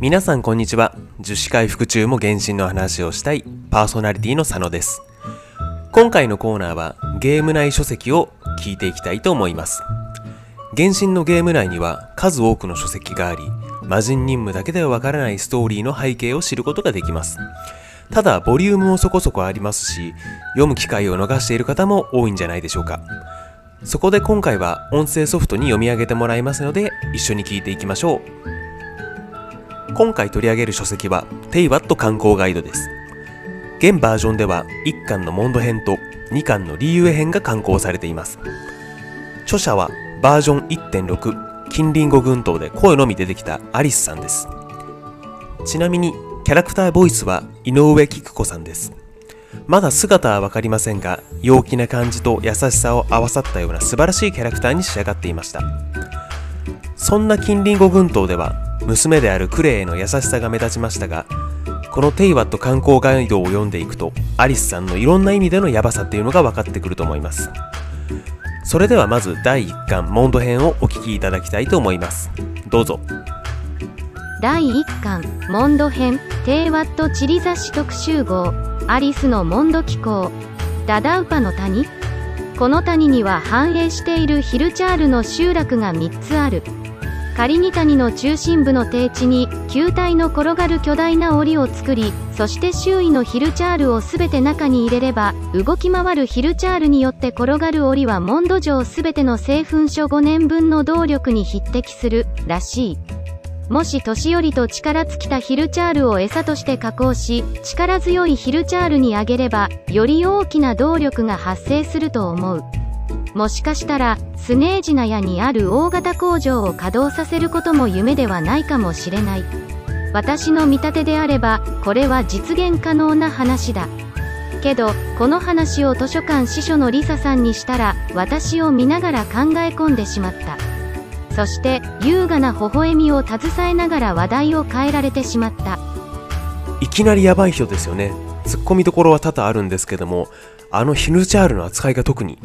皆さんこんにちは。樹脂回復中も原神の話をしたいパーソナリティの佐野です。今回のコーナーはゲーム内書籍を聞いていきたいと思います。原神のゲーム内には数多くの書籍があり魔人任務だけではわからないストーリーの背景を知ることができます。ただボリュームもそこそこありますし読む機会を逃している方も多いんじゃないでしょうか。そこで今回は音声ソフトに読み上げてもらいますので一緒に聞いていきましょう。今回取り上げる書籍はテイワット観光ガイドです。現バージョンでは1巻のモンド編と2巻のリーユエ編が刊行されています。著者はバージョン1.6近隣語群島で声のみ出てきたアリスさんです。ちなみにキャラクターボイスは井上菊子さんです。まだ姿はわかりませんが陽気な感じと優しさを合わさったような素晴らしいキャラクターに仕上がっていました。そんな近隣語群島では娘であるクレイへの優しさが目立ちましたがこのテイワット観光ガイドを読んでいくとアリスさんのいろんな意味でのヤバさっていうのが分かってくると思います。それではまず第1巻モンド編をお聞きいただきたいと思います。どうぞ。第1巻モンド編テーワット地理雑誌特集号。アリスのモンド機構ダダウパの谷。この谷には繁栄しているヒルチャールの集落が3つある。カリニ谷の中心部の低地に球体の転がる巨大な檻を作りそして周囲のヒルチャールを全て中に入れれば動き回るヒルチャールによって転がる檻はモンド城全ての製粉所5年分の動力に匹敵するらしい。もし年寄りと力尽きたヒルチャールを餌として加工し力強いヒルチャールにあげればより大きな動力が発生すると思う。もしかしたらスネージナヤにある大型工場を稼働させることも夢ではないかもしれない。私の見立てであればこれは実現可能な話だ。けどこの話を図書館司書のリサさんにしたら私を見ながら考え込んでしまった。そして優雅な微笑みを携えながら話題を変えられてしまった。いきなりヤバい人ですよね。ツッコミどころは多々あるんですけどもあのヒルチャールの扱いが特に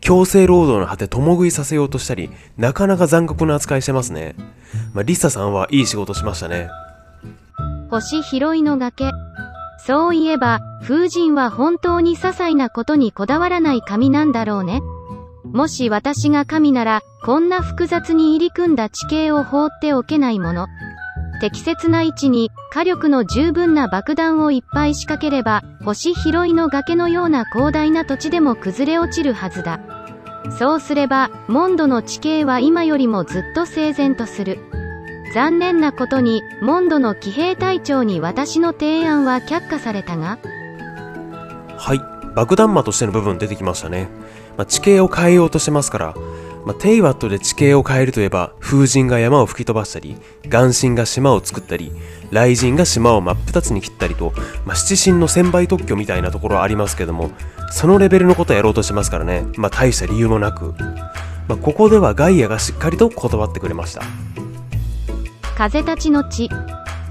強制労働の果て共食いさせようとしたりなかなか残酷な扱いしてますね、まあ、リサさんはいい仕事しましたね。星拾いの崖。そういえば風神は本当に些細なことにこだわらない神なんだろうね。もし私が神ならこんな複雑に入り組んだ地形を放っておけないもの。適切な位置に火力の十分な爆弾をいっぱい仕掛ければ星拾いの崖のような広大な土地でも崩れ落ちるはずだ。そうすればモンドの地形は今よりもずっと整然とする。残念なことにモンドの騎兵隊長に私の提案は却下されたが。はい。爆弾魔としての部分出てきましたね、まあ、地形を変えようとしてますから。まあ、テイワットで地形を変えるといえば風神が山を吹き飛ばしたり岩神が島を作ったり雷神が島を真っ二つに切ったりと、まあ、七神の千倍特許みたいなところありますけどもそのレベルのことやろうとしてますからね、まあ、大した理由もなく、まあ、ここではガイアがしっかりと断ってくれました。風立ちの地。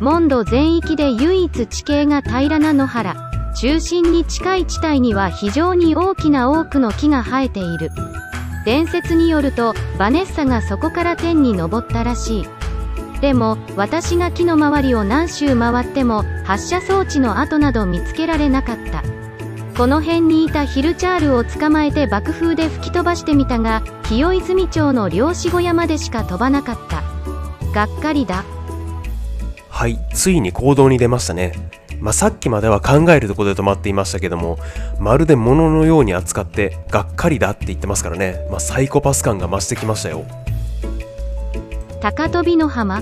モンド全域で唯一地形が平らな野原。中心に近い地帯には非常に大きな多くの木が生えている。伝説によるとバネッサがそこから天に昇ったらしい。でも私が木の周りを何周回っても発射装置の跡など見つけられなかった。この辺にいたヒルチャールを捕まえて爆風で吹き飛ばしてみたが清泉町の漁師小屋までしか飛ばなかった。がっかりだ。はいついに行動に出ましたね。まあ、さっきまでは考えるところで止まっていましたけどもまるで物のように扱ってがっかりだって言ってますからね、まあ、サイコパス感が増してきましたよ。高飛びの浜。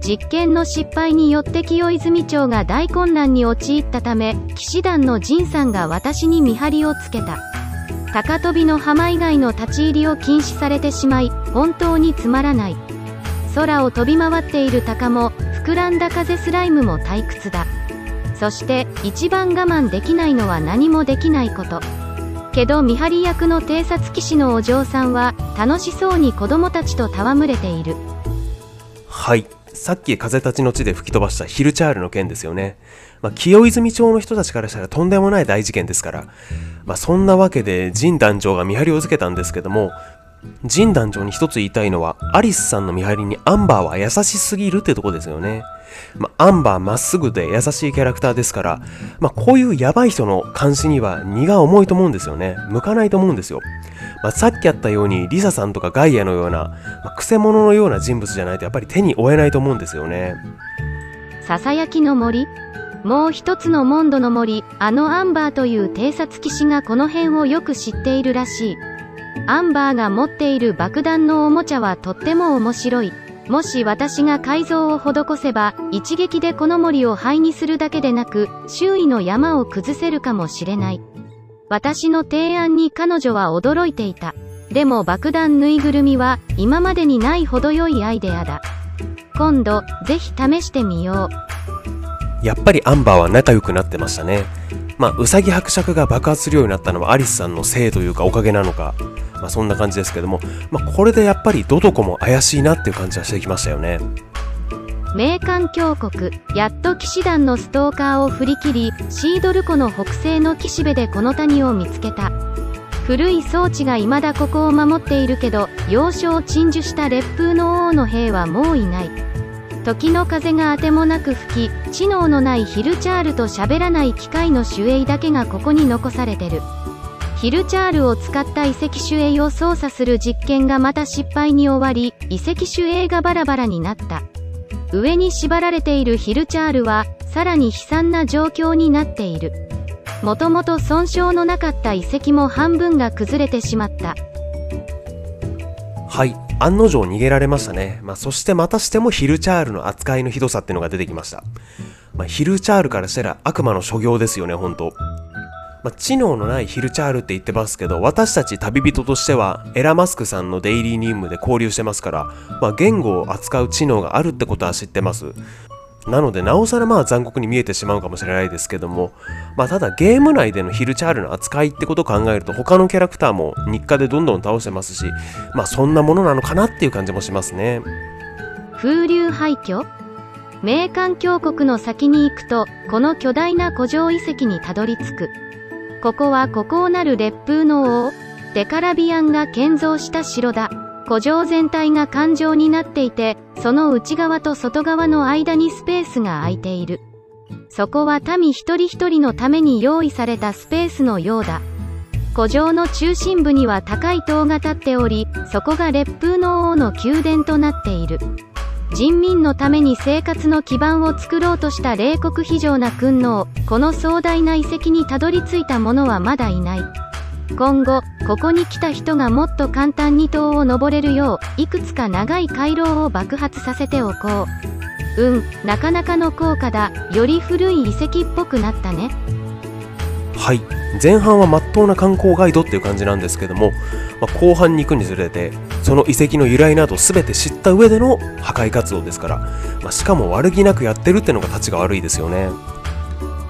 実験の失敗によって清泉町が大混乱に陥ったため騎士団の仁さんが私に見張りをつけた。高飛びの浜以外の立ち入りを禁止されてしまい本当につまらない。空を飛び回っている鷹も膨らんだ風スライムも退屈だ。そして一番我慢できないのは何もできないこと。けど見張り役の偵察騎士のお嬢さんは楽しそうに子供たちと戯れている。はい。さっき風立ちの地で吹き飛ばしたヒルチャールの件ですよね、まあ、清泉町の人たちからしたらとんでもない大事件ですから、まあ、そんなわけで神団長が見張りをつけたんですけどもジン団長に一つ言いたいのは、アリスさんの見張りにアンバーは優しすぎるってとこですよね。まあ、アンバーまっすぐで優しいキャラクターですから、まあ、こういうヤバい人の監視には荷が重いと思うんですよね。向かないと思うんですよ。まあ、さっきあったようにリサさんとかガイアのような、まあ、クセ者のような人物じゃないとやっぱり手に負えないと思うんですよね。ささやきの森もう一つのモンドの森、あのアンバーという偵察騎士がこの辺をよく知っているらしい。アンバーが持っている爆弾のおもちゃはとっても面白い。もし私が改造を施せば、一撃でこの森を灰にするだけでなく、周囲の山を崩せるかもしれない。私の提案に彼女は驚いていた。でも爆弾ぬいぐるみは、今までにない程よいアイデアだ。今度、ぜひ試してみよう。やっぱりアンバーは仲良くなってましたね。まあ、うさぎ伯爵が爆発するようになったのはアリスさんのせいというかおかげなのか、まあ、そんな感じですけども、まあ、これでやっぱりどどこも怪しいなっていう感じはしてきましたよね。名艦峡谷やっと騎士団のストーカーを振り切りシードル湖の北西の岸辺でこの谷を見つけた古い装置が未だここを守っているけど幼少鎮守した烈風の王の兵はもういない時の風があてもなく吹き知能のないヒルチャールと喋らない機械の守衛だけがここに残されてるヒルチャールを使った遺跡守衛を操作する実験がまた失敗に終わり、遺跡守衛がバラバラになった。上に縛られているヒルチャールは、さらに悲惨な状況になっている。もともと損傷のなかった遺跡も半分が崩れてしまった。はい。案の定逃げられましたね。まあ、そしてまたしてもヒルチャールの扱いのひどさっていうのが出てきました。まあ、ヒルチャールからしたら悪魔の所業ですよね、本当まあ、知能のないヒルチャールって言ってますけど、私たち旅人としては、エラマスクさんのデイリー任務で交流してますから、まあ、言語を扱う知能があるってことは知ってます。なので、なおさらまあ残酷に見えてしまうかもしれないですけども、まあ、ただゲーム内でのヒルチャールの扱いってことを考えると、他のキャラクターも日課でどんどん倒してますし、まあそんなものなのかなっていう感じもしますね。風流廃墟？名館峡谷の先に行くと、この巨大な古城遺跡にたどり着く。ここは孤高なる烈風の王、デカラビアンが建造した城だ。古城全体が環状になっていて、その内側と外側の間にスペースが空いている。そこは民一人一人のために用意されたスペースのようだ。古城の中心部には高い塔が立っており、そこが烈風の王の宮殿となっている。人民のために生活の基盤を作ろうとした冷酷非常な君王、この壮大な遺跡にたどり着いた者はまだいない。今後、ここに来た人がもっと簡単に塔を登れるよう、いくつか長い回廊を爆発させておこう。うん、なかなかの効果だ。より古い遺跡っぽくなったね。はい。前半はまっとうな観光ガイドっていう感じなんですけども、まあ、後半に行くにつれてその遺跡の由来など全て知った上での破壊活動ですから、まあ、しかも悪気なくやってるってのが立ちが悪いですよね、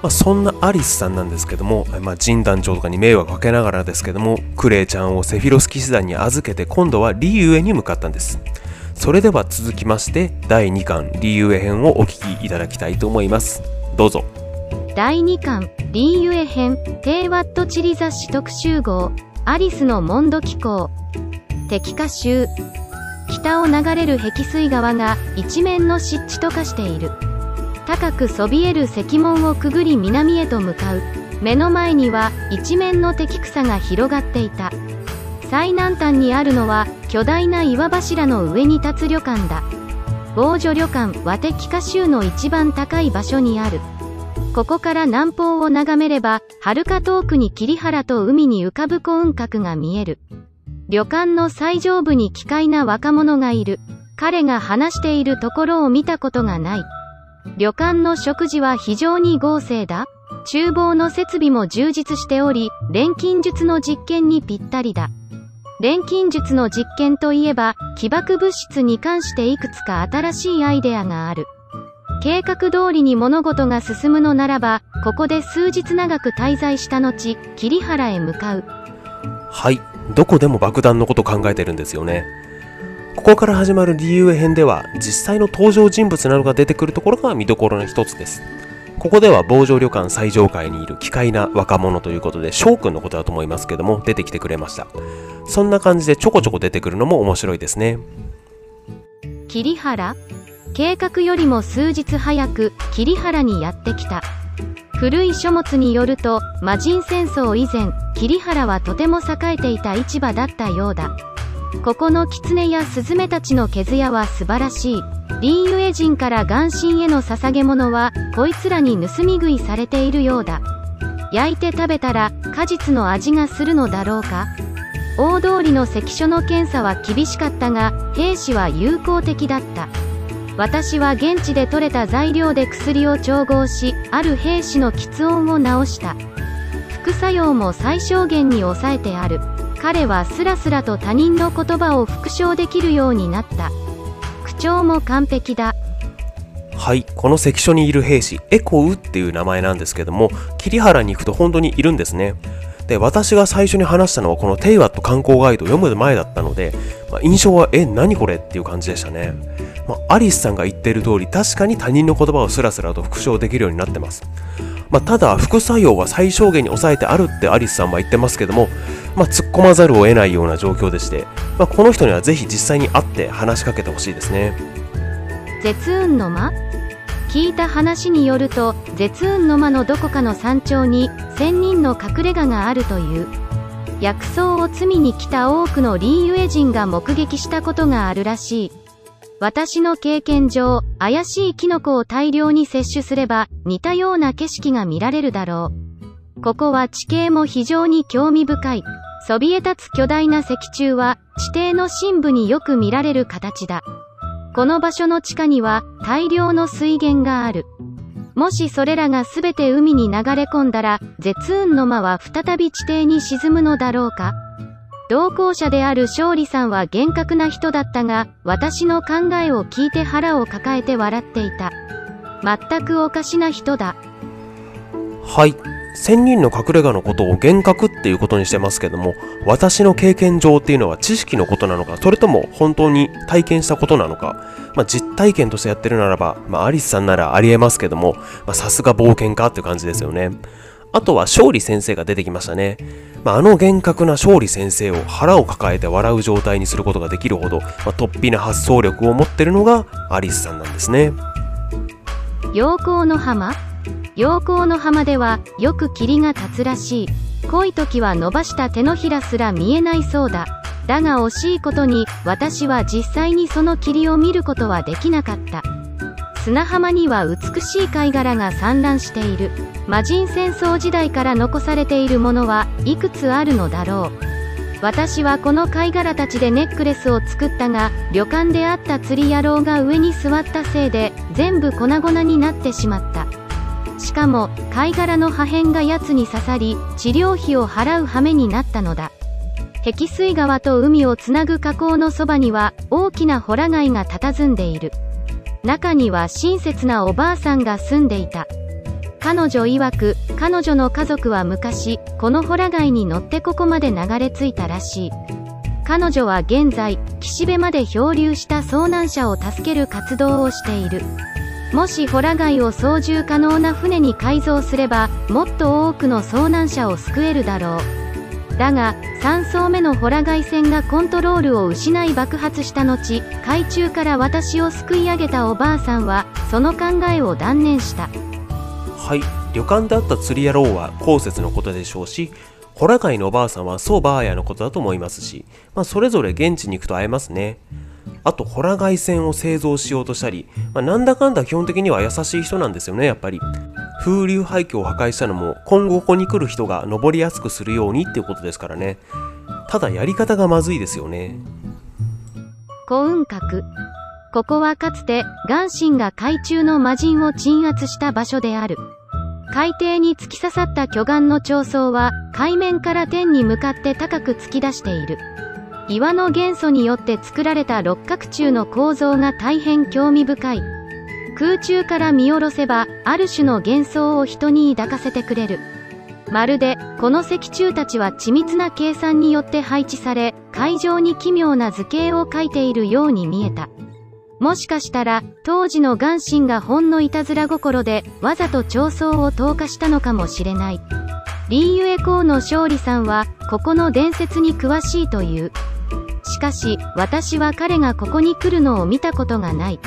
まあ、そんなアリスさんなんですけども、まあ、神団長とかに迷惑かけながらですけどもクレイちゃんをセフィロス騎士団に預けて今度はリユエに向かったんです。それでは続きまして第2巻リユエ編をお聞きいただきたいと思います。どうぞ。第2巻リーユエ編低ワット地理雑誌特集号アリスのモンド機構敵化集。北を流れる碧水川が一面の湿地と化している。高くそびえる石門をくぐり南へと向かう目の前には一面の敵草が広がっていた最南端にあるのは巨大な岩柱の上に立つ旅館だ防除旅館和敵化州の一番高い場所にあるここから南方を眺めれば、遥か遠くに桐原と海に浮かぶ古雲閣が見える。旅館の最上部に奇怪な若者がいる。彼が話しているところを見たことがない。旅館の食事は非常に豪勢だ。厨房の設備も充実しており、錬金術の実験にぴったりだ。錬金術の実験といえば、起爆物質に関していくつか新しいアイデアがある。計画通りに物事が進むのならば、ここで数日長く滞在した後、桐原へ向かう。はい、どこでも爆弾のこと考えてるんですよね。ここから始まる理由編では、実際の登場人物などが出てくるところが見どころの一つです。ここでは防除旅館最上階にいる奇怪な若者ということで翔くんのことだと思いますけども出てきてくれました。そんな感じでちょこちょこ出てくるのも面白いですね。桐原。計画よりも数日早く桐原にやってきた。古い書物によると魔人戦争以前桐原はとても栄えていた市場だったようだ。ここの狐やスズメたちの毛艶は素晴らしい。リーユエ人から眼神への捧げ物はこいつらに盗み食いされているようだ。焼いて食べたら果実の味がするのだろうか。大通りの関所の検査は厳しかったが兵士は友好的だった。私は現地で採れた材料で薬を調合しある兵士の喫音を治した。副作用も最小限に抑えてある。彼はスラスラと他人の言葉を復唱できるようになった。口調も完璧だ。はいこの関所にいる兵士エコウっていう名前なんですけども桐原に行くと本当にいるんですね。で私が最初に話したのはこのテイワット観光ガイド読む前だったので、まあ、印象はえ何これっていう感じでしたね、まあ、アリスさんが言ってる通り確かに他人の言葉をスラスラと復唱できるようになってます。まあ、ただ副作用は最小限に抑えてあるってアリスさんは言ってますけども、まあ、突っ込まざるを得ないような状況でして、まあ、この人にはぜひ実際に会って話しかけてほしいですね。絶雲の間？聞いた話によると絶雲の間のどこかの山頂に仙人の隠れ家があるという薬草を罪に来た多くのリーユエ人が目撃したことがあるらしい。私の経験上、怪しいキノコを大量に摂取すれば、似たような景色が見られるだろう。ここは地形も非常に興味深い。そびえ立つ巨大な石柱は、地底の深部によく見られる形だ。この場所の地下には、大量の水源がある。もしそれらが全て海に流れ込んだら、絶雲の間は再び地底に沈むのだろうか同行者である勝利さんは厳格な人だったが、私の考えを聞いて腹を抱えて笑っていた。全くおかしな人だ。はい。仙人の隠れ家のことを厳格っていうことにしてますけども、私の経験上っていうのは知識のことなのか、それとも本当に体験したことなのか、まあ、実体験としてやってるならば、まあ、アリスさんならありえますけども、さすが冒険家っていう感じですよね。あとは勝利先生が出てきましたね。まあ、あの厳格な勝利先生を腹を抱えて笑う状態にすることができるほど、まあ、突飛な発想力を持ってるのがアリスさんなんですね。陽光の浜。陽光の浜ではよく霧が立つらしい。濃い時は伸ばした手のひらすら見えないそうだ。だが惜しいことに私は実際にその霧を見ることはできなかった。砂浜には美しい貝殻が散乱している。魔人戦争時代から残されているものはいくつあるのだろう。私はこの貝殻たちでネックレスを作ったが旅館であった釣り野郎が上に座ったせいで全部粉々になってしまった。しかも貝殻の破片が奴に刺さり治療費を払う羽目になったのだ。碧水川と海をつなぐ河口のそばには大きなホラ貝が佇んでいる。中には親切なおばあさんが住んでいた。彼女曰く彼女の家族は昔このホラ貝に乗ってここまで流れ着いたらしい。彼女は現在岸辺まで漂流した遭難者を助ける活動をしている。もしホラ貝を操縦可能な船に改造すればもっと多くの遭難者を救えるだろう。だが3艘目のホラ貝船がコントロールを失い爆発した後海中から私をすくい上げたおばあさんはその考えを断念した。はい。旅館であった釣り野郎は後節のことでしょうしホラ貝のおばあさんはソーバーヤのことだと思いますし、まあ、それぞれ現地に行くと会えますね。あとホラ貝船を製造しようとしたり、まあ、なんだかんだ基本的には優しい人なんですよねやっぱり。風流廃墟を破壊したのも今後ここに来る人が登りやすくするようにっていうことですからね。ただやり方がまずいですよね。幸運閣。ここはかつてガンシンが海中の魔人を鎮圧した場所である。海底に突き刺さった巨岩の彫層は海面から天に向かって高く突き出している。岩の元素によって作られた六角柱の構造が大変興味深い。空中から見下ろせばある種の幻想を人に抱かせてくれるまるでこの石柱たちは緻密な計算によって配置され海上に奇妙な図形を描いているように見えたもしかしたら、当時の元神がほんのいたずら心で、わざと調層を投下したのかもしれない。リーユエコーの勝利さんは、ここの伝説に詳しいという。しかし、私は彼がここに来るのを見たことがない。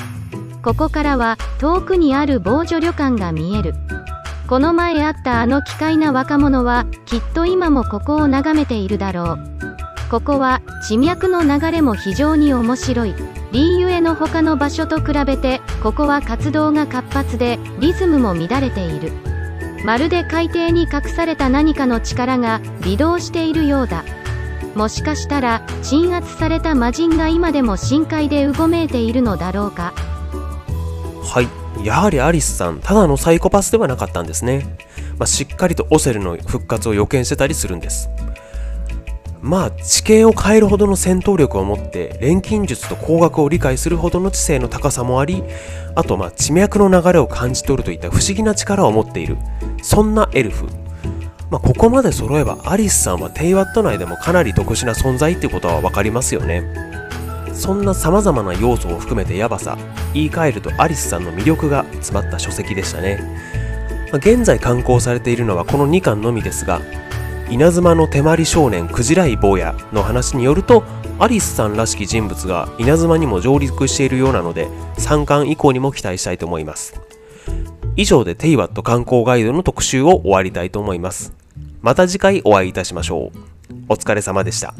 ここからは、遠くにある防除旅館が見える。この前会ったあの奇怪な若者は、きっと今もここを眺めているだろう。ここは、地脈の流れも非常に面白い。リーユエの他の場所と比べて、ここは活動が活発で、リズムも乱れている。まるで海底に隠された何かの力が微動しているようだ。もしかしたら、鎮圧された魔人が今でも深海でうごめいているのだろうか。はい。やはりアリスさん、ただのサイコパスではなかったんですね。まあ、しっかりとオセルの復活を予見してたりするんです。まあ地形を変えるほどの戦闘力を持って錬金術と工学を理解するほどの知性の高さもありあとまあ地脈の流れを感じ取るといった不思議な力を持っているそんなエルフまあ、ここまで揃えばアリスさんはテイワット内でもかなり特殊な存在っていうことは分かりますよねそんな様々な要素を含めてヤバさ言い換えるとアリスさんの魅力が詰まった書籍でしたね、現在刊行されているのはこの2巻のみですが稲妻の手まり少年クジライ坊やの話によるとアリスさんらしき人物が稲妻にも上陸しているようなので3巻以降にも期待したいと思います。以上でテイワット観光ガイドの特集を終わりたいと思います。また次回お会いいたしましょう。お疲れ様でした。